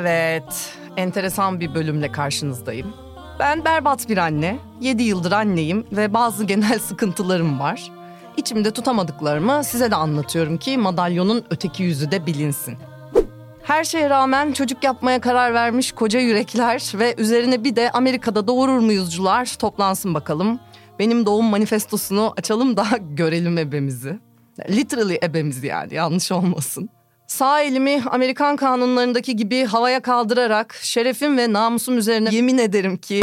Evet, enteresan bir bölümle karşınızdayım. Ben berbat bir anne, 7 yıldır anneyim ve bazı genel sıkıntılarım var. İçimde tutamadıklarımı size de anlatıyorum ki madalyonun öteki yüzü de bilinsin. Her şeye rağmen çocuk yapmaya karar vermiş koca yürekler ve üzerine bir de Amerika'da doğurur muyuzcular toplansın bakalım. Benim doğum manifestosunu açalım da görelim ebemizi. Literally ebemizi yani yanlış olmasın. Sağ elimi Amerikan kanunlarındaki gibi havaya kaldırarak şerefim ve namusum üzerine yemin ederim ki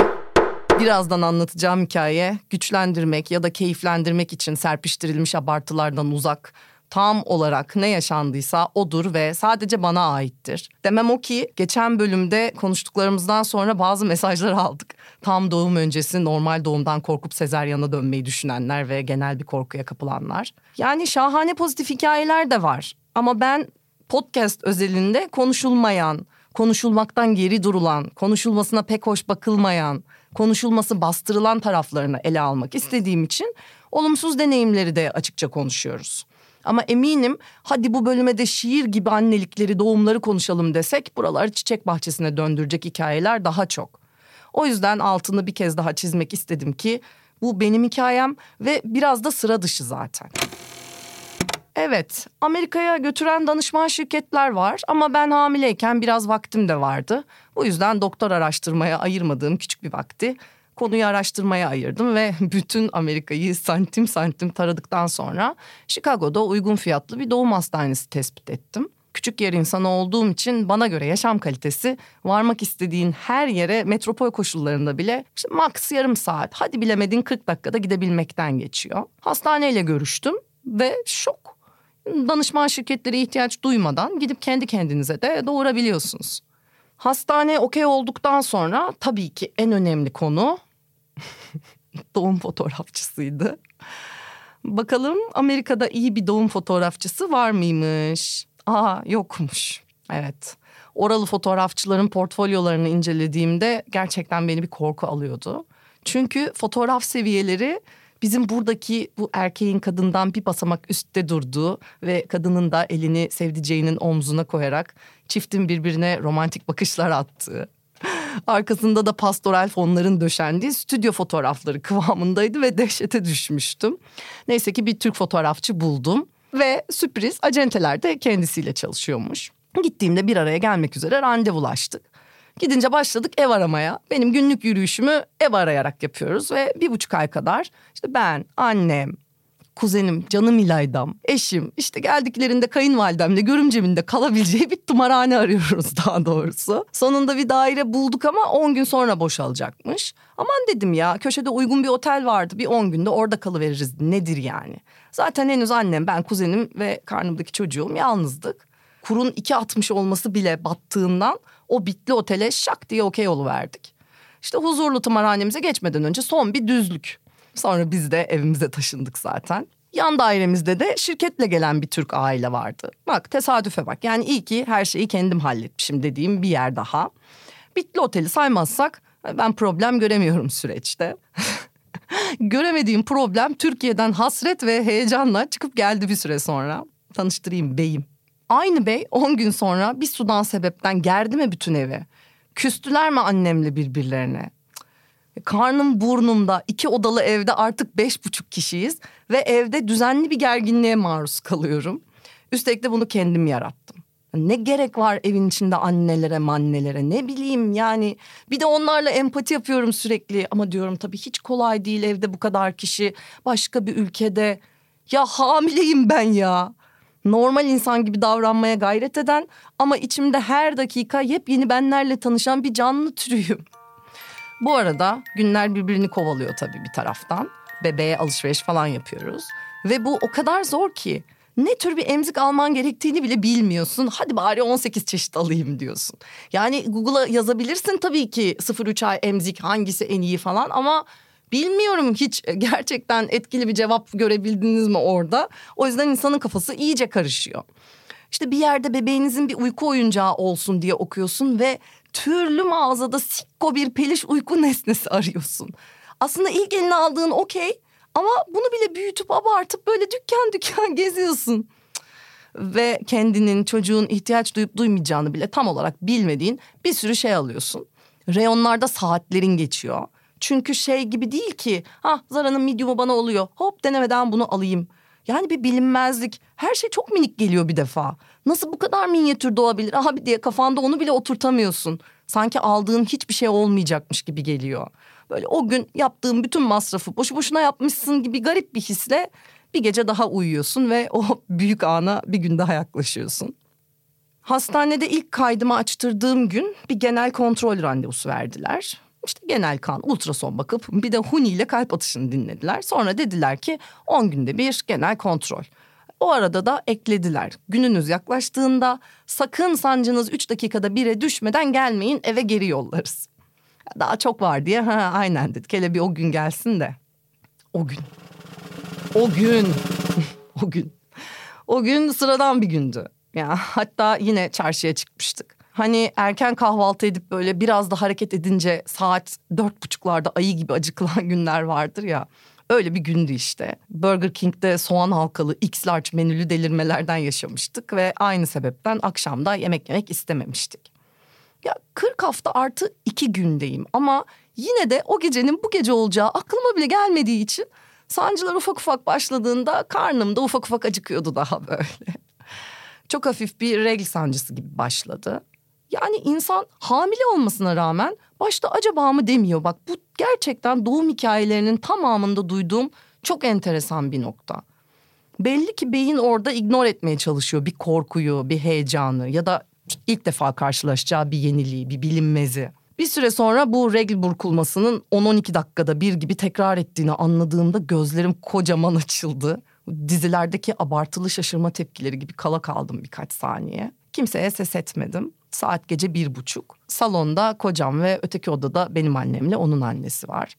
birazdan anlatacağım hikaye güçlendirmek ya da keyiflendirmek için serpiştirilmiş abartılardan uzak tam olarak ne yaşandıysa odur ve sadece bana aittir. Demem o ki geçen bölümde konuştuklarımızdan sonra bazı mesajlar aldık. Tam doğum öncesi normal doğumdan korkup sezeryana dönmeyi düşünenler ve genel bir korkuya kapılanlar. Yani şahane pozitif hikayeler de var. Ama ben podcast özelinde konuşulmayan, konuşulmaktan geri durulan, konuşulmasına pek hoş bakılmayan, konuşulması bastırılan taraflarını ele almak istediğim için olumsuz deneyimleri de açıkça konuşuyoruz. Ama eminim hadi bu bölüme de şiir gibi annelikleri, doğumları konuşalım desek buraları çiçek bahçesine döndürecek hikayeler daha çok. O yüzden altını bir kez daha çizmek istedim ki bu benim hikayem ve biraz da sıra dışı zaten. Evet, Amerika'ya götüren danışman şirketler var ama ben hamileyken biraz vaktim de vardı. Bu yüzden doktor araştırmaya ayırmadığım küçük bir vakti konuyu araştırmaya ayırdım ve bütün Amerika'yı santim santim taradıktan sonra Chicago'da uygun fiyatlı bir doğum hastanesi tespit ettim. Küçük yer insanı olduğum için bana göre yaşam kalitesi varmak istediğin her yere metropol koşullarında bile işte max yarım saat hadi bilemedin 40 dakikada gidebilmekten geçiyor. Hastaneyle görüştüm ve şok. Danışman şirketleri ihtiyaç duymadan gidip kendi kendinize de doğurabiliyorsunuz. Hastane okey olduktan sonra tabii ki en önemli konu doğum fotoğrafçısıydı. Bakalım Amerika'da iyi bir doğum fotoğrafçısı var mıymış? Aa yokmuş. Evet. Oralı fotoğrafçıların portfolyolarını incelediğimde gerçekten beni bir korku alıyordu. Çünkü fotoğraf seviyeleri bizim buradaki bu erkeğin kadından bir basamak üstte durduğu ve kadının da elini sevdiceğinin omzuna koyarak çiftin birbirine romantik bakışlar attığı Arkasında da pastoral fonların döşendiği stüdyo fotoğrafları kıvamındaydı ve dehşete düşmüştüm. Neyse ki bir Türk fotoğrafçı buldum ve sürpriz acenteler de kendisiyle çalışıyormuş. Gittiğimde bir araya gelmek üzere randevulaştık. Gidince başladık ev aramaya. Benim günlük yürüyüşümü ev arayarak yapıyoruz ve bir buçuk ay kadar işte ben, annem, kuzenim, canım İlaydam, eşim işte geldiklerinde kayınvalidemle görümceminde kalabileceği bir tımarhane arıyoruz daha doğrusu. Sonunda bir daire bulduk ama 10 gün sonra boşalacakmış. Aman dedim ya köşede uygun bir otel vardı bir 10 günde orada kalıveririz nedir yani. Zaten henüz annem ben kuzenim ve karnımdaki çocuğum yalnızdık. Kurun 2.60 olması bile battığından o bitli otele şak diye okey verdik. İşte huzurlu tımarhanemize geçmeden önce son bir düzlük. Sonra biz de evimize taşındık zaten. Yan dairemizde de şirketle gelen bir Türk aile vardı. Bak tesadüfe bak. Yani iyi ki her şeyi kendim halletmişim dediğim bir yer daha. Bitli oteli saymazsak ben problem göremiyorum süreçte. Göremediğim problem Türkiye'den hasret ve heyecanla çıkıp geldi bir süre sonra. Tanıştırayım beyim. Aynı bey 10 gün sonra bir sudan sebepten gerdi mi bütün evi? Küstüler mi annemle birbirlerine? Karnım burnumda iki odalı evde artık beş buçuk kişiyiz ve evde düzenli bir gerginliğe maruz kalıyorum. Üstelik de bunu kendim yarattım. Ne gerek var evin içinde annelere mannelere ne bileyim yani bir de onlarla empati yapıyorum sürekli ama diyorum tabii hiç kolay değil evde bu kadar kişi başka bir ülkede ya hamileyim ben ya normal insan gibi davranmaya gayret eden ama içimde her dakika yepyeni benlerle tanışan bir canlı türüyüm. Bu arada günler birbirini kovalıyor tabii bir taraftan. Bebeğe alışveriş falan yapıyoruz. Ve bu o kadar zor ki ne tür bir emzik alman gerektiğini bile bilmiyorsun. Hadi bari 18 çeşit alayım diyorsun. Yani Google'a yazabilirsin tabii ki 0-3 ay emzik hangisi en iyi falan ama bilmiyorum hiç gerçekten etkili bir cevap görebildiniz mi orada. O yüzden insanın kafası iyice karışıyor. İşte bir yerde bebeğinizin bir uyku oyuncağı olsun diye okuyorsun ve türlü mağazada sikko bir peliş uyku nesnesi arıyorsun. Aslında ilk eline aldığın okey Ama bunu bile büyütüp abartıp böyle dükkan dükkan geziyorsun. Ve kendinin çocuğun ihtiyaç duyup duymayacağını bile tam olarak bilmediğin bir sürü şey alıyorsun. Reyonlarda saatlerin geçiyor. Çünkü şey gibi değil ki ha Zara'nın medium'u bana oluyor hop denemeden bunu alayım. Yani bir bilinmezlik her şey çok minik geliyor bir defa. Nasıl bu kadar minyatür doğabilir abi diye kafanda onu bile oturtamıyorsun. Sanki aldığın hiçbir şey olmayacakmış gibi geliyor. Böyle o gün yaptığın bütün masrafı boşu boşuna yapmışsın gibi garip bir hisle bir gece daha uyuyorsun ve o büyük ana bir gün daha yaklaşıyorsun. Hastanede ilk kaydımı açtırdığım gün bir genel kontrol randevusu verdiler. İşte genel kan, ultrason bakıp bir de Huni ile kalp atışını dinlediler. Sonra dediler ki 10 günde bir genel kontrol. O arada da eklediler. Gününüz yaklaştığında sakın sancınız 3 dakikada bire düşmeden gelmeyin eve geri yollarız. Daha çok var diye ha aynen dedik. Hele bir o gün gelsin de. O gün. O gün. o gün. O gün sıradan bir gündü. Ya hatta yine çarşıya çıkmıştık. Hani erken kahvaltı edip böyle biraz da hareket edince saat dört buçuklarda ayı gibi acıkılan günler vardır ya. Öyle bir gündü işte. Burger King'de soğan halkalı X large menülü delirmelerden yaşamıştık ve aynı sebepten akşamda yemek yemek istememiştik. Ya 40 hafta artı iki gündeyim ama yine de o gecenin bu gece olacağı aklıma bile gelmediği için sancılar ufak ufak başladığında karnım da ufak ufak acıkıyordu daha böyle. Çok hafif bir regl sancısı gibi başladı. Yani insan hamile olmasına rağmen başta acaba mı demiyor. Bak bu gerçekten doğum hikayelerinin tamamında duyduğum çok enteresan bir nokta. Belli ki beyin orada ignore etmeye çalışıyor bir korkuyu, bir heyecanı ya da ilk defa karşılaşacağı bir yeniliği, bir bilinmezi. Bir süre sonra bu regl burkulmasının 10-12 dakikada bir gibi tekrar ettiğini anladığımda gözlerim kocaman açıldı. Dizilerdeki abartılı şaşırma tepkileri gibi kala kaldım birkaç saniye. Kimseye ses etmedim. Saat gece bir buçuk. Salonda kocam ve öteki odada benim annemle onun annesi var.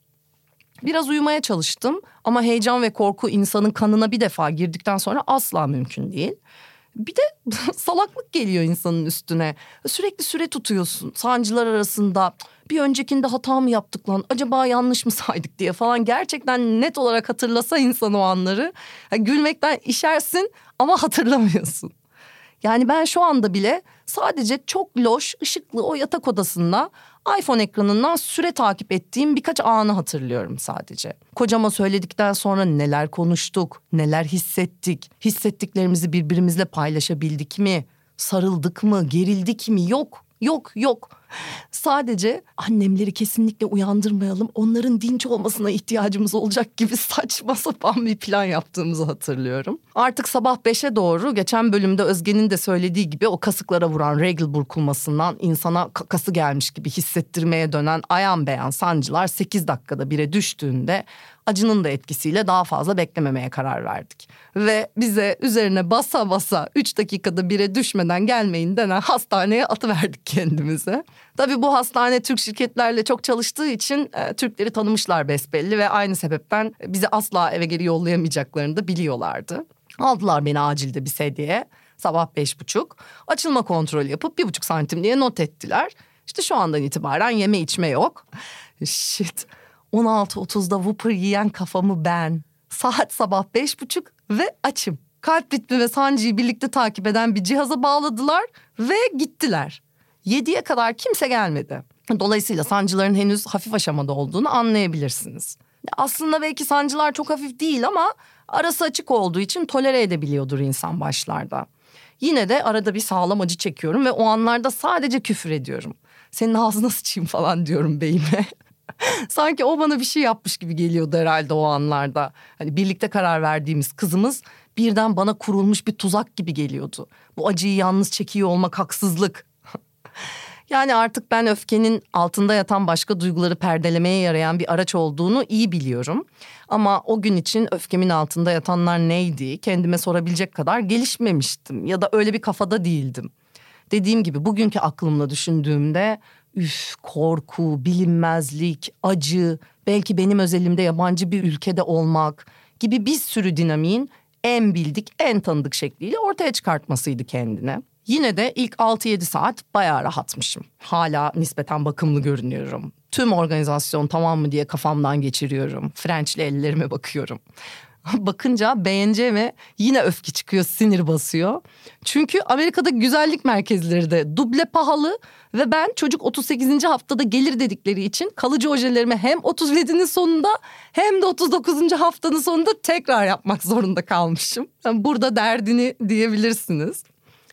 Biraz uyumaya çalıştım ama heyecan ve korku insanın kanına bir defa girdikten sonra asla mümkün değil. Bir de salaklık geliyor insanın üstüne. Sürekli süre tutuyorsun sancılar arasında. Bir öncekinde hata mı yaptık lan? Acaba yanlış mı saydık diye falan. Gerçekten net olarak hatırlasa insan o anları. Yani gülmekten işersin ama hatırlamıyorsun. Yani ben şu anda bile sadece çok loş, ışıklı o yatak odasında iPhone ekranından süre takip ettiğim birkaç anı hatırlıyorum sadece. Kocama söyledikten sonra neler konuştuk, neler hissettik, hissettiklerimizi birbirimizle paylaşabildik mi, sarıldık mı, gerildik mi? Yok, yok, yok. Sadece annemleri kesinlikle uyandırmayalım. Onların dinç olmasına ihtiyacımız olacak gibi saçma sapan bir plan yaptığımızı hatırlıyorum. Artık sabah beşe doğru geçen bölümde Özge'nin de söylediği gibi o kasıklara vuran regl burkulmasından insana kakası gelmiş gibi hissettirmeye dönen ayan beyan sancılar 8 dakikada bire düştüğünde acının da etkisiyle daha fazla beklememeye karar verdik. Ve bize üzerine basa basa 3 dakikada bire düşmeden gelmeyin denen hastaneye atıverdik kendimize. Tabii bu hastane Türk şirketlerle çok çalıştığı için e, Türkleri tanımışlar besbelli ve aynı sebepten bizi asla eve geri yollayamayacaklarını da biliyorlardı. Aldılar beni acilde bir sedyeye sabah beş buçuk. Açılma kontrolü yapıp bir buçuk santim diye not ettiler. İşte şu andan itibaren yeme içme yok. Shit 16.30'da Whopper yiyen kafamı ben. Saat sabah beş buçuk ve açım. Kalp ritmi ve sancıyı birlikte takip eden bir cihaza bağladılar ve gittiler. 7'ye kadar kimse gelmedi. Dolayısıyla sancıların henüz hafif aşamada olduğunu anlayabilirsiniz. Aslında belki sancılar çok hafif değil ama arası açık olduğu için tolere edebiliyordur insan başlarda. Yine de arada bir sağlam acı çekiyorum ve o anlarda sadece küfür ediyorum. Senin ağzına sıçayım falan diyorum beyime. Sanki o bana bir şey yapmış gibi geliyordu herhalde o anlarda. Hani birlikte karar verdiğimiz kızımız birden bana kurulmuş bir tuzak gibi geliyordu. Bu acıyı yalnız çekiyor olmak haksızlık. Yani artık ben öfkenin altında yatan başka duyguları perdelemeye yarayan bir araç olduğunu iyi biliyorum. Ama o gün için öfkemin altında yatanlar neydi kendime sorabilecek kadar gelişmemiştim ya da öyle bir kafada değildim. Dediğim gibi bugünkü aklımla düşündüğümde üf korku, bilinmezlik, acı, belki benim özelimde yabancı bir ülkede olmak gibi bir sürü dinamiğin en bildik, en tanıdık şekliyle ortaya çıkartmasıydı kendine. Yine de ilk 6-7 saat bayağı rahatmışım. Hala nispeten bakımlı görünüyorum. Tüm organizasyon tamam mı diye kafamdan geçiriyorum. French'li ellerime bakıyorum. Bakınca beğeneceğime yine öfke çıkıyor, sinir basıyor. Çünkü Amerika'da güzellik merkezleri de duble pahalı ve ben çocuk 38. haftada gelir dedikleri için kalıcı ojelerimi hem 37'nin sonunda hem de 39. haftanın sonunda tekrar yapmak zorunda kalmışım. Yani burada derdini diyebilirsiniz.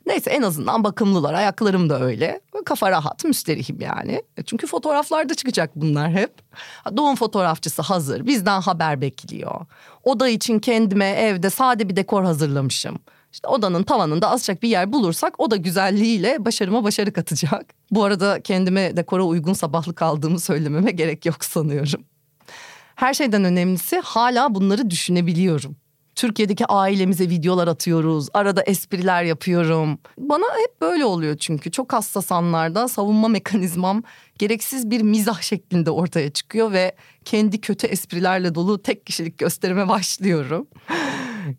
Neyse en azından bakımlılar. Ayaklarım da öyle. Kafa rahat, müsterihim yani. E çünkü fotoğraflarda çıkacak bunlar hep. Doğum fotoğrafçısı hazır. Bizden haber bekliyor. Oda için kendime evde sade bir dekor hazırlamışım. İşte odanın tavanında azıcık bir yer bulursak o da güzelliğiyle başarıma başarı katacak. Bu arada kendime dekora uygun sabahlık aldığımı söylememe gerek yok sanıyorum. Her şeyden önemlisi hala bunları düşünebiliyorum. Türkiye'deki ailemize videolar atıyoruz. Arada espriler yapıyorum. Bana hep böyle oluyor çünkü. Çok hassas anlarda savunma mekanizmam gereksiz bir mizah şeklinde ortaya çıkıyor ve kendi kötü esprilerle dolu tek kişilik gösterime başlıyorum.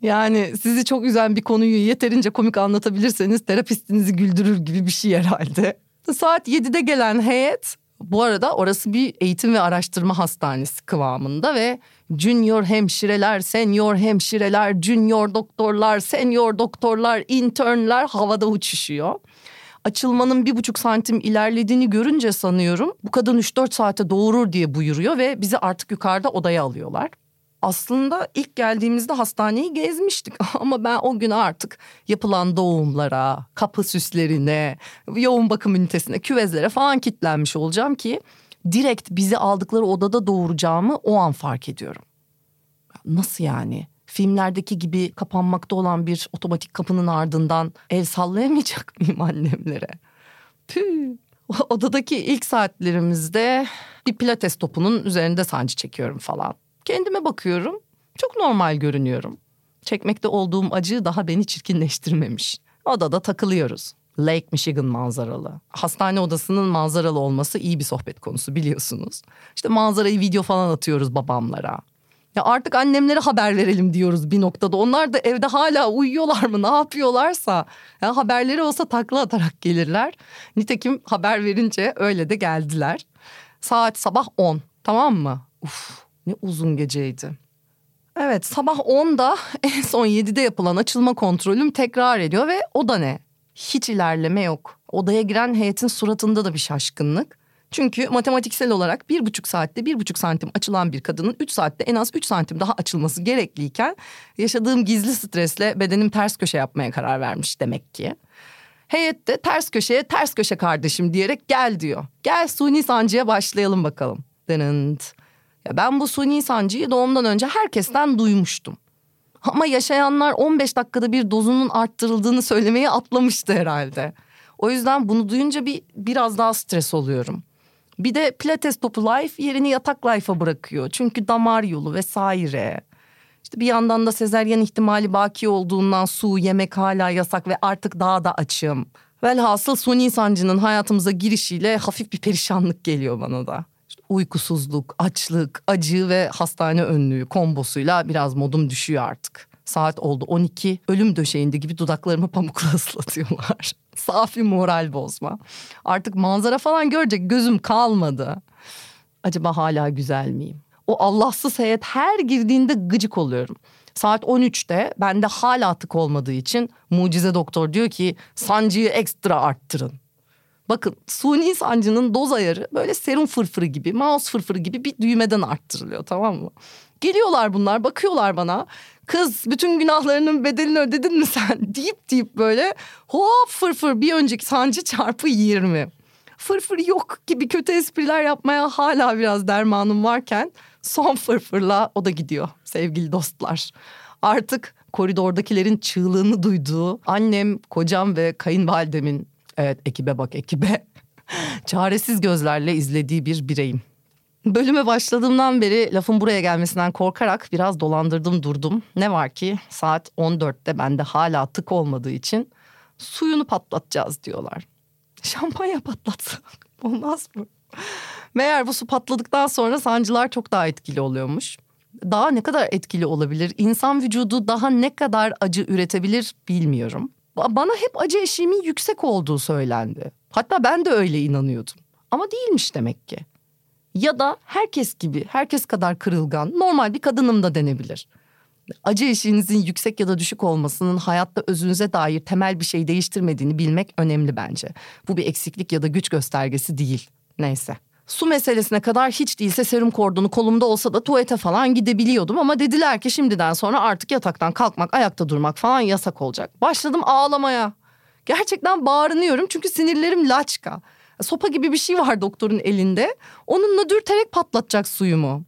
Yani sizi çok üzen bir konuyu yeterince komik anlatabilirseniz terapistinizi güldürür gibi bir şey herhalde. Saat 7'de gelen heyet bu arada orası bir eğitim ve araştırma hastanesi kıvamında ve junior hemşireler, senior hemşireler, junior doktorlar, senior doktorlar, internler havada uçuşuyor. Açılmanın bir buçuk santim ilerlediğini görünce sanıyorum bu kadın 3-4 saate doğurur diye buyuruyor ve bizi artık yukarıda odaya alıyorlar. Aslında ilk geldiğimizde hastaneyi gezmiştik ama ben o gün artık yapılan doğumlara, kapı süslerine, yoğun bakım ünitesine, küvezlere falan kitlenmiş olacağım ki direkt bizi aldıkları odada doğuracağımı o an fark ediyorum. Nasıl yani? Filmlerdeki gibi kapanmakta olan bir otomatik kapının ardından el sallayamayacak mıyım annemlere? Tüh. Odadaki ilk saatlerimizde bir pilates topunun üzerinde sancı çekiyorum falan. Kendime bakıyorum. Çok normal görünüyorum. Çekmekte olduğum acı daha beni çirkinleştirmemiş. Odada takılıyoruz. Lake Michigan manzaralı. Hastane odasının manzaralı olması iyi bir sohbet konusu biliyorsunuz. İşte manzarayı video falan atıyoruz babamlara. Ya artık annemlere haber verelim diyoruz bir noktada. Onlar da evde hala uyuyorlar mı ne yapıyorlarsa. Ya haberleri olsa takla atarak gelirler. Nitekim haber verince öyle de geldiler. Saat sabah 10 tamam mı? Uf ne uzun geceydi. Evet sabah 10'da en son 7'de yapılan açılma kontrolüm tekrar ediyor ve o da ne? Hiç ilerleme yok. Odaya giren heyetin suratında da bir şaşkınlık. Çünkü matematiksel olarak bir buçuk saatte bir buçuk santim açılan bir kadının üç saatte en az üç santim daha açılması gerekliyken yaşadığım gizli stresle bedenim ters köşe yapmaya karar vermiş demek ki. Heyette ters köşeye ters köşe kardeşim diyerek gel diyor. Gel suni sancıya başlayalım bakalım. Dınınt. Ya ben bu suni sancıyı doğumdan önce herkesten duymuştum. Ama yaşayanlar 15 dakikada bir dozunun arttırıldığını söylemeyi atlamıştı herhalde. O yüzden bunu duyunca bir biraz daha stres oluyorum. Bir de pilates topu life yerini yatak life'a bırakıyor. Çünkü damar yolu vesaire. İşte bir yandan da sezeryen ihtimali baki olduğundan su, yemek hala yasak ve artık daha da açım. Velhasıl suni sancının hayatımıza girişiyle hafif bir perişanlık geliyor bana da uykusuzluk, açlık, acı ve hastane önlüğü kombosuyla biraz modum düşüyor artık. Saat oldu 12. Ölüm döşeğinde gibi dudaklarımı pamukla ıslatıyorlar. Safi moral bozma. Artık manzara falan görecek gözüm kalmadı. Acaba hala güzel miyim? O Allahsız heyet her girdiğinde gıcık oluyorum. Saat 13'te bende hala tık olmadığı için mucize doktor diyor ki sancıyı ekstra arttırın. Bakın suni sancının doz ayarı böyle serum fırfırı gibi, mouse fırfırı gibi bir düğmeden arttırılıyor tamam mı? Geliyorlar bunlar bakıyorlar bana. Kız bütün günahlarının bedelini ödedin mi sen deyip deyip böyle hop fırfır bir önceki sancı çarpı 20. Fırfır yok gibi kötü espriler yapmaya hala biraz dermanım varken son fırfırla o da gidiyor sevgili dostlar. Artık koridordakilerin çığlığını duyduğu annem, kocam ve kayınvalidemin Evet ekibe bak ekibe. Çaresiz gözlerle izlediği bir bireyim. Bölüme başladığımdan beri lafın buraya gelmesinden korkarak biraz dolandırdım durdum. Ne var ki saat 14'te bende hala tık olmadığı için suyunu patlatacağız diyorlar. Şampanya patlatsak olmaz mı? Meğer bu su patladıktan sonra sancılar çok daha etkili oluyormuş. Daha ne kadar etkili olabilir? İnsan vücudu daha ne kadar acı üretebilir bilmiyorum bana hep acı eşiğimin yüksek olduğu söylendi. Hatta ben de öyle inanıyordum. Ama değilmiş demek ki. Ya da herkes gibi, herkes kadar kırılgan, normal bir kadınım da denebilir. Acı eşiğinizin yüksek ya da düşük olmasının hayatta özünüze dair temel bir şey değiştirmediğini bilmek önemli bence. Bu bir eksiklik ya da güç göstergesi değil. Neyse. Su meselesine kadar hiç değilse serum kordonu kolumda olsa da tuvalete falan gidebiliyordum ama dediler ki şimdiden sonra artık yataktan kalkmak, ayakta durmak falan yasak olacak. Başladım ağlamaya. Gerçekten bağırınıyorum çünkü sinirlerim laçka. Sopa gibi bir şey var doktorun elinde. Onunla dürterek patlatacak suyumu.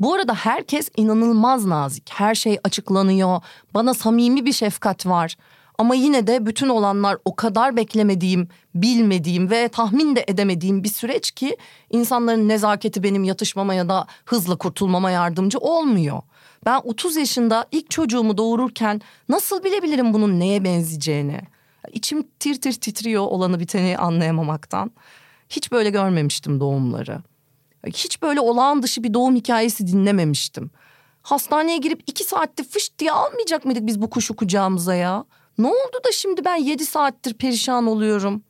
Bu arada herkes inanılmaz nazik. Her şey açıklanıyor. Bana samimi bir şefkat var. Ama yine de bütün olanlar o kadar beklemediğim, bilmediğim ve tahmin de edemediğim bir süreç ki insanların nezaketi benim yatışmama ya da hızla kurtulmama yardımcı olmuyor. Ben 30 yaşında ilk çocuğumu doğururken nasıl bilebilirim bunun neye benzeyeceğini? İçim tir tir titriyor olanı biteni anlayamamaktan. Hiç böyle görmemiştim doğumları. Hiç böyle olağan dışı bir doğum hikayesi dinlememiştim. Hastaneye girip iki saatte fış diye almayacak mıydık biz bu kuşu kucağımıza ya? Ne oldu da şimdi ben yedi saattir perişan oluyorum?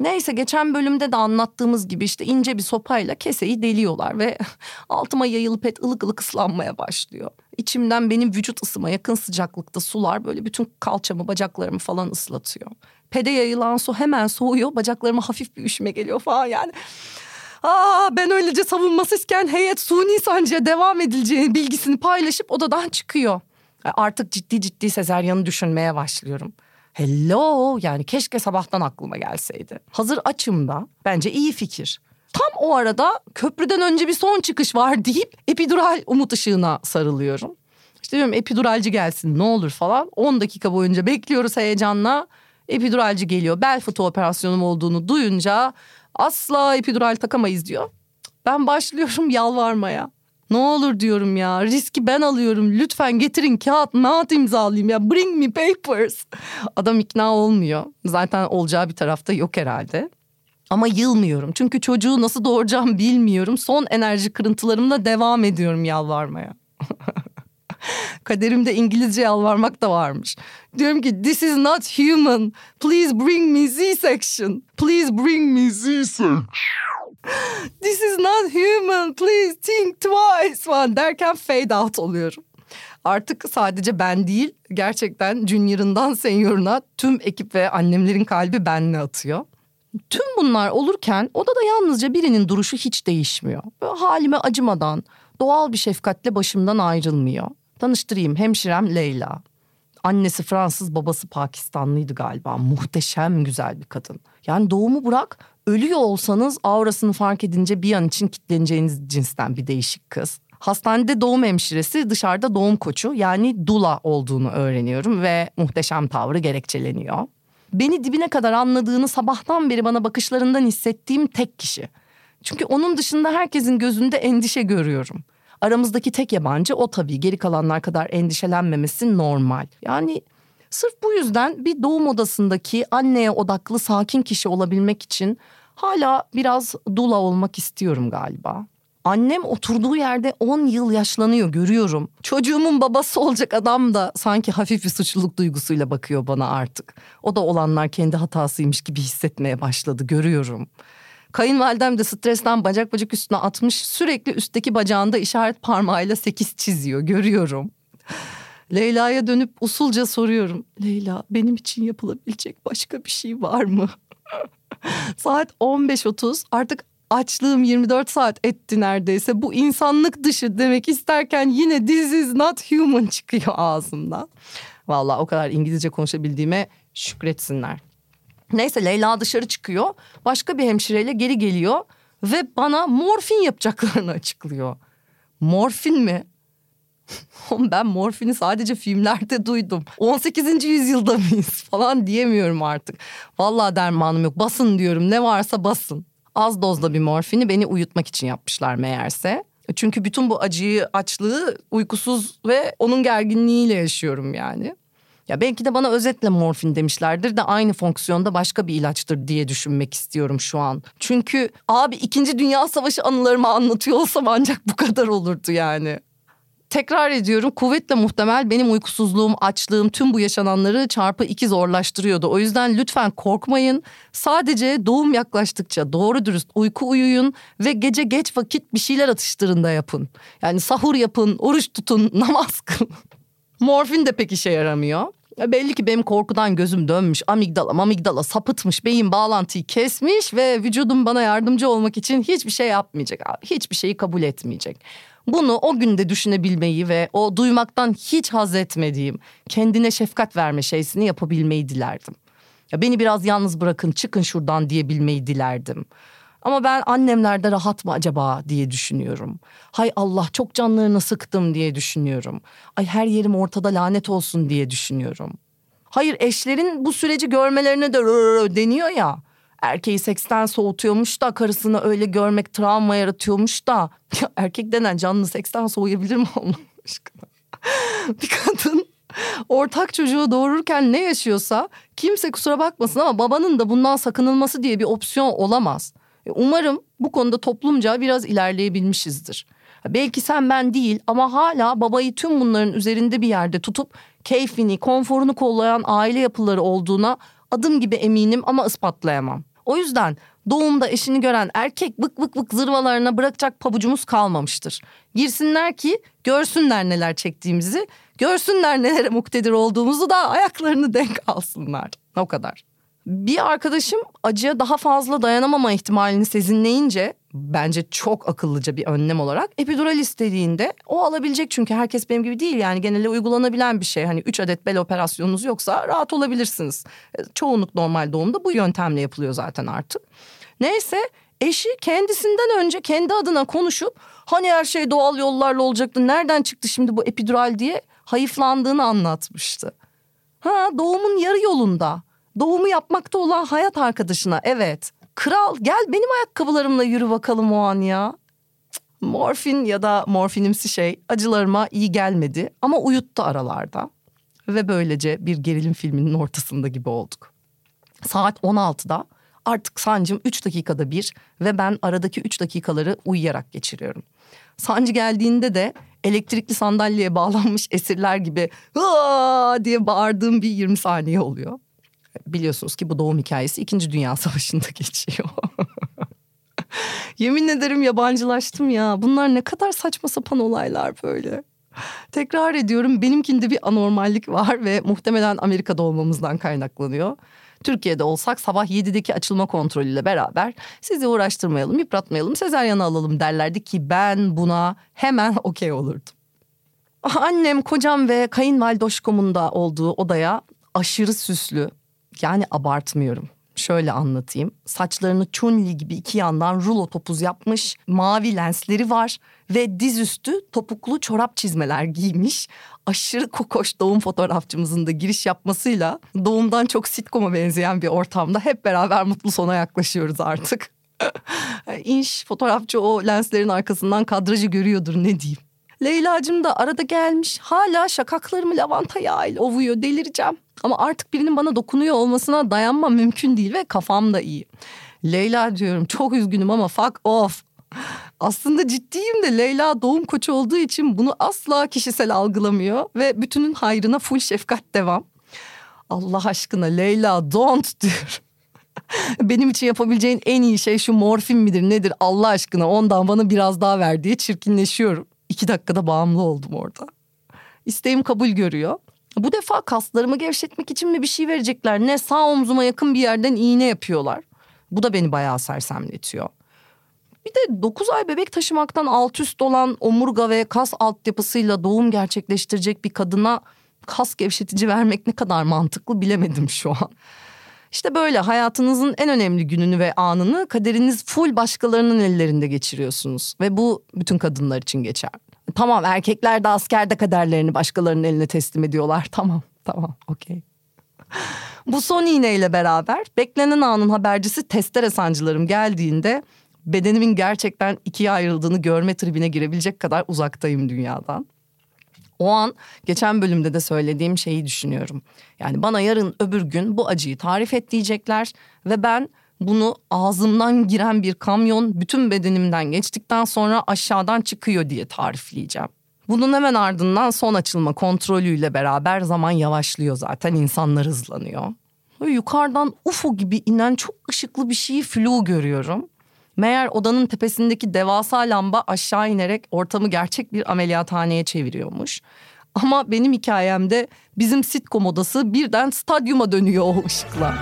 Neyse geçen bölümde de anlattığımız gibi işte ince bir sopayla keseyi deliyorlar ve altıma yayılıp et ılık ılık ıslanmaya başlıyor. İçimden benim vücut ısıma yakın sıcaklıkta sular böyle bütün kalçamı bacaklarımı falan ıslatıyor. Pede yayılan su hemen soğuyor bacaklarıma hafif bir üşüme geliyor falan yani. Aa, ben öylece savunmasızken heyet suni sancıya devam edileceği bilgisini paylaşıp odadan çıkıyor. Artık ciddi ciddi sezeryanı düşünmeye başlıyorum. Hello yani keşke sabahtan aklıma gelseydi. Hazır açım da bence iyi fikir. Tam o arada köprüden önce bir son çıkış var deyip epidural umut ışığına sarılıyorum. İşte diyorum epiduralci gelsin ne olur falan. 10 dakika boyunca bekliyoruz heyecanla. Epiduralci geliyor. Bel fıtığı operasyonum olduğunu duyunca asla epidural takamayız diyor. Ben başlıyorum yalvarmaya. Ne olur diyorum ya riski ben alıyorum lütfen getirin kağıt kağıt imzalayayım ya bring me papers. Adam ikna olmuyor zaten olacağı bir tarafta yok herhalde. Ama yılmıyorum çünkü çocuğu nasıl doğuracağım bilmiyorum. Son enerji kırıntılarımla devam ediyorum yalvarmaya. Kaderimde İngilizce yalvarmak da varmış. Diyorum ki this is not human. Please bring me C-section. Please bring me C-section. This is not human. Please think twice falan derken fade out oluyorum. Artık sadece ben değil gerçekten junior'ından senior'una tüm ekip ve annemlerin kalbi benle atıyor. Tüm bunlar olurken odada yalnızca birinin duruşu hiç değişmiyor. Böyle halime acımadan doğal bir şefkatle başımdan ayrılmıyor. Tanıştırayım hemşirem Leyla. Annesi Fransız babası Pakistanlıydı galiba. Muhteşem güzel bir kadın. Yani doğumu bırak ölüyor olsanız aurasını fark edince bir an için kitleneceğiniz cinsten bir değişik kız. Hastanede doğum hemşiresi dışarıda doğum koçu yani dula olduğunu öğreniyorum ve muhteşem tavrı gerekçeleniyor. Beni dibine kadar anladığını sabahtan beri bana bakışlarından hissettiğim tek kişi. Çünkü onun dışında herkesin gözünde endişe görüyorum. Aramızdaki tek yabancı o tabii. Geri kalanlar kadar endişelenmemesi normal. Yani sırf bu yüzden bir doğum odasındaki anneye odaklı sakin kişi olabilmek için hala biraz dula olmak istiyorum galiba. Annem oturduğu yerde 10 yıl yaşlanıyor görüyorum. Çocuğumun babası olacak adam da sanki hafif bir suçluluk duygusuyla bakıyor bana artık. O da olanlar kendi hatasıymış gibi hissetmeye başladı görüyorum. Kayınvalidem de stresten bacak bacak üstüne atmış sürekli üstteki bacağında işaret parmağıyla sekiz çiziyor görüyorum. Leyla'ya dönüp usulca soruyorum. Leyla benim için yapılabilecek başka bir şey var mı? Saat 15.30 artık açlığım 24 saat etti neredeyse. Bu insanlık dışı demek isterken yine this is not human çıkıyor ağzımdan. Vallahi o kadar İngilizce konuşabildiğime şükretsinler. Neyse Leyla dışarı çıkıyor. Başka bir hemşireyle geri geliyor ve bana morfin yapacaklarını açıklıyor. Morfin mi? ben morfini sadece filmlerde duydum. 18. yüzyılda mıyız falan diyemiyorum artık. Vallahi dermanım yok. Basın diyorum. Ne varsa basın. Az dozda bir morfini beni uyutmak için yapmışlar meğerse. Çünkü bütün bu acıyı, açlığı uykusuz ve onun gerginliğiyle yaşıyorum yani. Ya belki de bana özetle morfin demişlerdir de aynı fonksiyonda başka bir ilaçtır diye düşünmek istiyorum şu an. Çünkü abi 2. Dünya Savaşı anılarımı anlatıyor olsam ancak bu kadar olurdu yani. tekrar ediyorum kuvvetle muhtemel benim uykusuzluğum, açlığım tüm bu yaşananları çarpı iki zorlaştırıyordu. O yüzden lütfen korkmayın. Sadece doğum yaklaştıkça doğru dürüst uyku uyuyun ve gece geç vakit bir şeyler atıştırın da yapın. Yani sahur yapın, oruç tutun, namaz kılın. Morfin de pek işe yaramıyor. Belli ki benim korkudan gözüm dönmüş. Amigdala amigdala sapıtmış. Beyin bağlantıyı kesmiş ve vücudum bana yardımcı olmak için hiçbir şey yapmayacak abi. Hiçbir şeyi kabul etmeyecek. Bunu o günde düşünebilmeyi ve o duymaktan hiç haz etmediğim kendine şefkat verme şeysini yapabilmeyi dilerdim. Ya beni biraz yalnız bırakın çıkın şuradan diyebilmeyi dilerdim. Ama ben annemlerde rahat mı acaba diye düşünüyorum. Hay Allah çok canlarını sıktım diye düşünüyorum. Ay her yerim ortada lanet olsun diye düşünüyorum. Hayır eşlerin bu süreci görmelerine de deniyor ya. Erkeği seksten soğutuyormuş da karısını öyle görmek travma yaratıyormuş da. Ya erkek denen canlı seksten soğuyabilir mi Allah aşkına? bir kadın ortak çocuğu doğururken ne yaşıyorsa kimse kusura bakmasın ama babanın da bundan sakınılması diye bir opsiyon olamaz. Umarım bu konuda toplumca biraz ilerleyebilmişizdir. Belki sen ben değil ama hala babayı tüm bunların üzerinde bir yerde tutup keyfini, konforunu kollayan aile yapıları olduğuna adım gibi eminim ama ispatlayamam. O yüzden doğumda eşini gören erkek vık vık vık zırvalarına bırakacak pabucumuz kalmamıştır. Girsinler ki görsünler neler çektiğimizi, görsünler nelere muktedir olduğumuzu da ayaklarını denk alsınlar. O kadar. Bir arkadaşım acıya daha fazla dayanamama ihtimalini sezinleyince bence çok akıllıca bir önlem olarak epidural istediğinde o alabilecek çünkü herkes benim gibi değil yani genelde uygulanabilen bir şey. Hani 3 adet bel operasyonunuz yoksa rahat olabilirsiniz. E, çoğunluk normal doğumda bu yöntemle yapılıyor zaten artık. Neyse eşi kendisinden önce kendi adına konuşup hani her şey doğal yollarla olacaktı nereden çıktı şimdi bu epidural diye hayıflandığını anlatmıştı. Ha doğumun yarı yolunda doğumu yapmakta olan hayat arkadaşına evet. Kral gel benim ayakkabılarımla yürü bakalım o an ya. Morfin ya da morfinimsi şey acılarıma iyi gelmedi ama uyuttu aralarda. Ve böylece bir gerilim filminin ortasında gibi olduk. Saat 16'da artık sancım 3 dakikada bir ve ben aradaki 3 dakikaları uyuyarak geçiriyorum. Sancı geldiğinde de elektrikli sandalyeye bağlanmış esirler gibi Aa! diye bağırdığım bir 20 saniye oluyor biliyorsunuz ki bu doğum hikayesi 2. Dünya Savaşı'nda geçiyor. Yemin ederim yabancılaştım ya. Bunlar ne kadar saçma sapan olaylar böyle. Tekrar ediyorum benimkinde bir anormallik var ve muhtemelen Amerika'da olmamızdan kaynaklanıyor. Türkiye'de olsak sabah 7'deki açılma kontrolüyle beraber sizi uğraştırmayalım, yıpratmayalım, sezeryanı alalım derlerdi ki ben buna hemen okey olurdum. Annem, kocam ve kayınvalidoşkomun da olduğu odaya aşırı süslü, yani abartmıyorum. Şöyle anlatayım. Saçlarını chun gibi iki yandan rulo topuz yapmış. Mavi lensleri var ve dizüstü topuklu çorap çizmeler giymiş. Aşırı kokoş doğum fotoğrafçımızın da giriş yapmasıyla doğumdan çok sitcom'a benzeyen bir ortamda hep beraber mutlu sona yaklaşıyoruz artık. İnş fotoğrafçı o lenslerin arkasından kadrajı görüyordur ne diyeyim. Leyla'cığım da arada gelmiş hala şakaklarımı lavanta yağıyla ovuyor delireceğim. Ama artık birinin bana dokunuyor olmasına dayanmam mümkün değil ve kafam da iyi. Leyla diyorum çok üzgünüm ama fuck off. Aslında ciddiyim de Leyla doğum koçu olduğu için bunu asla kişisel algılamıyor ve bütünün hayrına full şefkat devam. Allah aşkına Leyla don't diyor. Benim için yapabileceğin en iyi şey şu morfin midir nedir Allah aşkına ondan bana biraz daha ver diye çirkinleşiyorum. İki dakikada bağımlı oldum orada. İsteğim kabul görüyor. Bu defa kaslarımı gevşetmek için mi bir şey verecekler ne sağ omzuma yakın bir yerden iğne yapıyorlar. Bu da beni bayağı sersemletiyor. Bir de 9 ay bebek taşımaktan alt üst olan omurga ve kas altyapısıyla doğum gerçekleştirecek bir kadına kas gevşetici vermek ne kadar mantıklı bilemedim şu an. İşte böyle hayatınızın en önemli gününü ve anını kaderiniz full başkalarının ellerinde geçiriyorsunuz. Ve bu bütün kadınlar için geçer. Tamam erkekler de askerde kaderlerini başkalarının eline teslim ediyorlar. Tamam tamam okey. bu son iğneyle beraber beklenen anın habercisi testere sancılarım geldiğinde bedenimin gerçekten ikiye ayrıldığını görme tribine girebilecek kadar uzaktayım dünyadan. O an geçen bölümde de söylediğim şeyi düşünüyorum. Yani bana yarın öbür gün bu acıyı tarif et diyecekler ve ben bunu ağzımdan giren bir kamyon bütün bedenimden geçtikten sonra aşağıdan çıkıyor diye tarifleyeceğim. Bunun hemen ardından son açılma kontrolüyle beraber zaman yavaşlıyor zaten insanlar hızlanıyor. Böyle yukarıdan UFO gibi inen çok ışıklı bir şeyi flu görüyorum. Meğer odanın tepesindeki devasa lamba aşağı inerek ortamı gerçek bir ameliyathaneye çeviriyormuş. Ama benim hikayemde bizim sitcom odası birden stadyuma dönüyor o ışıkla.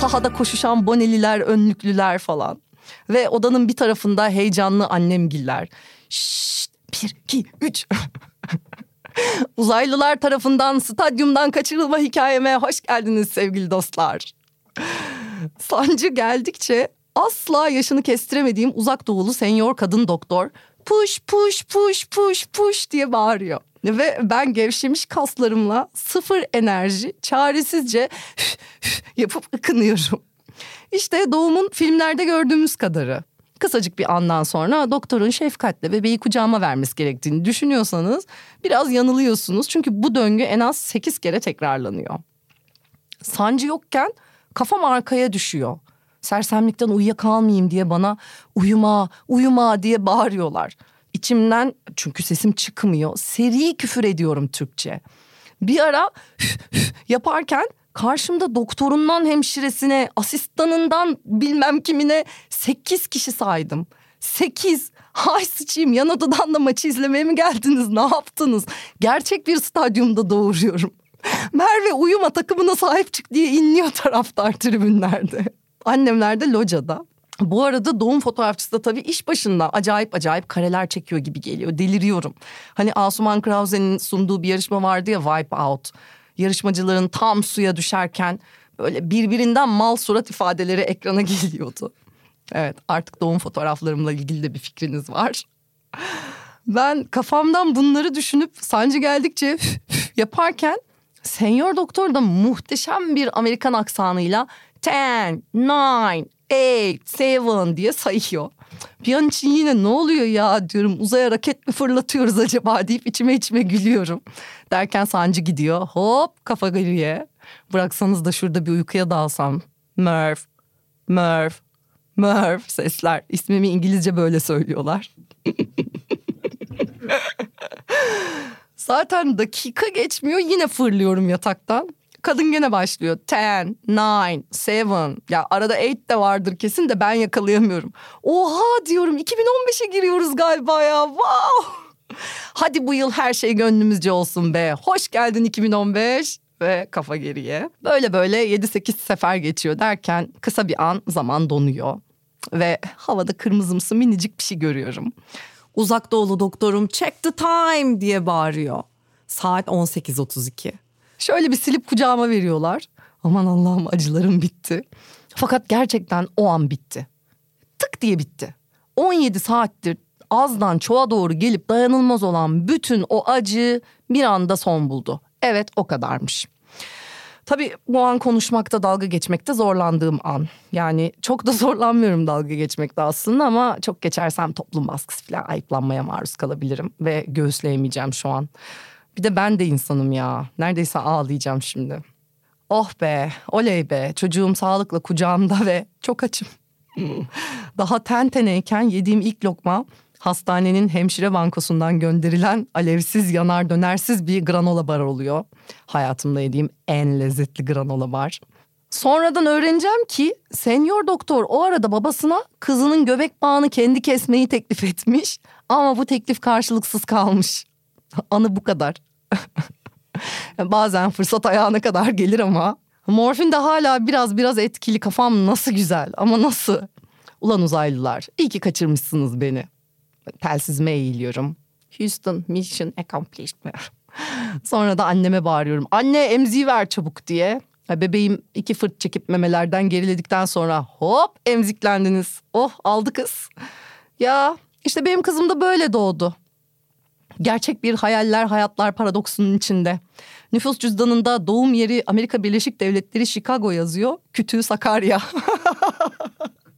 Sahada koşuşan boneliler, önlüklüler falan. Ve odanın bir tarafında heyecanlı annemgiller. Şşt, bir, iki, üç. Uzaylılar tarafından stadyumdan kaçırılma hikayeme hoş geldiniz sevgili dostlar. Sancı geldikçe asla yaşını kestiremediğim uzak doğulu senyor kadın doktor push push push push push diye bağırıyor. Ve ben gevşemiş kaslarımla sıfır enerji çaresizce yapıp ıkınıyorum. İşte doğumun filmlerde gördüğümüz kadarı. Kısacık bir andan sonra doktorun şefkatle bebeği kucağıma vermesi gerektiğini düşünüyorsanız biraz yanılıyorsunuz. Çünkü bu döngü en az sekiz kere tekrarlanıyor. Sancı yokken kafam arkaya düşüyor. Sersemlikten uyuyakalmayayım diye bana uyuma uyuma diye bağırıyorlar. İçimden çünkü sesim çıkmıyor seri küfür ediyorum Türkçe. Bir ara yaparken karşımda doktorundan hemşiresine, asistanından bilmem kimine sekiz kişi saydım. Sekiz. Hay sıçayım yan odadan da maçı izlemeye mi geldiniz? Ne yaptınız? Gerçek bir stadyumda doğuruyorum. Merve uyuma takımına sahip çık diye inliyor taraftar tribünlerde. Annemler de locada. Bu arada doğum fotoğrafçısı da tabii iş başında acayip acayip kareler çekiyor gibi geliyor. Deliriyorum. Hani Asuman Krause'nin sunduğu bir yarışma vardı ya Wipe Out. Yarışmacıların tam suya düşerken böyle birbirinden mal surat ifadeleri ekrana geliyordu. Evet artık doğum fotoğraflarımla ilgili de bir fikriniz var. Ben kafamdan bunları düşünüp sancı geldikçe yaparken Senyor doktor da muhteşem bir Amerikan aksanıyla ten, nine, eight, seven diye sayıyor. Bir an için yine ne oluyor ya diyorum uzaya raket mi fırlatıyoruz acaba deyip içime içime gülüyorum. Derken sancı gidiyor hop kafa geriye. Bıraksanız da şurada bir uykuya dalsam. Merv, Merv, Merv sesler. İsmimi İngilizce böyle söylüyorlar. Zaten dakika geçmiyor yine fırlıyorum yataktan. Kadın gene başlıyor. Ten, nine, seven. Ya arada eight de vardır kesin de ben yakalayamıyorum. Oha diyorum 2015'e giriyoruz galiba ya. Wow. Hadi bu yıl her şey gönlümüzce olsun be. Hoş geldin 2015 ve kafa geriye. Böyle böyle 7-8 sefer geçiyor derken kısa bir an zaman donuyor. Ve havada kırmızımsı minicik bir şey görüyorum. Uzak doğulu doktorum check the time diye bağırıyor. Saat 18.32. Şöyle bir silip kucağıma veriyorlar. Aman Allah'ım acılarım bitti. Fakat gerçekten o an bitti. Tık diye bitti. 17 saattir azdan çoğa doğru gelip dayanılmaz olan bütün o acı bir anda son buldu. Evet o kadarmış. Tabii bu an konuşmakta dalga geçmekte zorlandığım an. Yani çok da zorlanmıyorum dalga geçmekte aslında ama çok geçersem toplum baskısı falan ayıplanmaya maruz kalabilirim. Ve göğüsleyemeyeceğim şu an. Bir de ben de insanım ya. Neredeyse ağlayacağım şimdi. Oh be, oley be. Çocuğum sağlıkla kucağımda ve çok açım. Daha ten teneyken yediğim ilk lokma hastanenin hemşire bankosundan gönderilen alevsiz yanar dönersiz bir granola bar oluyor. Hayatımda yediğim en lezzetli granola bar. Sonradan öğreneceğim ki senyor doktor o arada babasına kızının göbek bağını kendi kesmeyi teklif etmiş. Ama bu teklif karşılıksız kalmış. Anı bu kadar. Bazen fırsat ayağına kadar gelir ama. Morfin de hala biraz biraz etkili kafam nasıl güzel ama nasıl? Ulan uzaylılar iyi ki kaçırmışsınız beni. Telsizime eğiliyorum. Houston mission accomplished. Sonra da anneme bağırıyorum. Anne emziği ver çabuk diye. Bebeğim iki fırt çekip memelerden geriledikten sonra hop emziklendiniz. Oh aldı kız. Ya işte benim kızım da böyle doğdu. Gerçek bir hayaller hayatlar paradoksunun içinde. Nüfus cüzdanında doğum yeri Amerika Birleşik Devletleri Chicago yazıyor. Kütüğü Sakarya.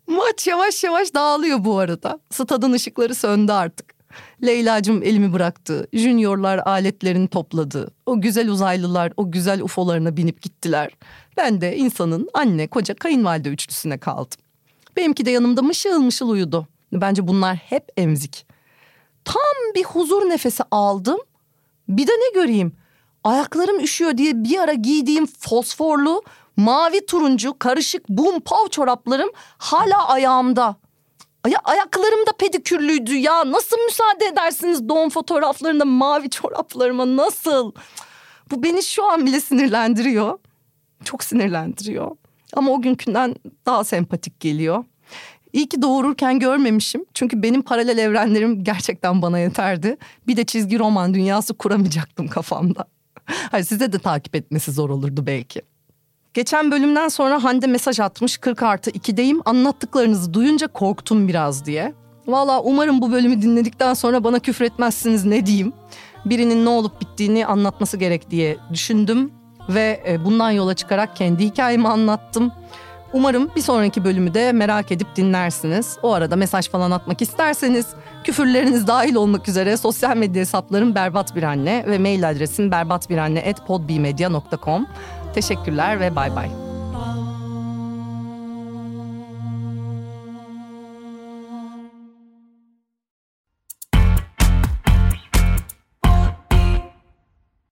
Maç yavaş yavaş dağılıyor bu arada. Stadın ışıkları söndü artık. Leyla'cığım elimi bıraktı. Juniorlar aletlerini topladı. O güzel uzaylılar o güzel ufolarına binip gittiler. Ben de insanın anne, koca, kayınvalide üçlüsüne kaldım. Benimki de yanımda mışıl mışıl uyudu. Bence bunlar hep emzik. tam bir huzur nefesi aldım. Bir de ne göreyim? Ayaklarım üşüyor diye bir ara giydiğim fosforlu mavi turuncu karışık bum pav çoraplarım hala ayağımda. Aya ayaklarım da pedikürlüydü ya. Nasıl müsaade edersiniz doğum fotoğraflarında mavi çoraplarıma nasıl? Bu beni şu an bile sinirlendiriyor. Çok sinirlendiriyor. Ama o günkünden daha sempatik geliyor. İyi ki doğururken görmemişim. Çünkü benim paralel evrenlerim gerçekten bana yeterdi. Bir de çizgi roman dünyası kuramayacaktım kafamda. Hayır size de takip etmesi zor olurdu belki. Geçen bölümden sonra Hande mesaj atmış 40 artı 2'deyim anlattıklarınızı duyunca korktum biraz diye. Valla umarım bu bölümü dinledikten sonra bana küfür etmezsiniz ne diyeyim. Birinin ne olup bittiğini anlatması gerek diye düşündüm ve e, bundan yola çıkarak kendi hikayemi anlattım. Umarım bir sonraki bölümü de merak edip dinlersiniz. O arada mesaj falan atmak isterseniz küfürleriniz dahil olmak üzere sosyal medya hesaplarım Berbat Bir Anne ve mail adresim berbatbiranne.podbmedia.com. Teşekkürler ve bay bay.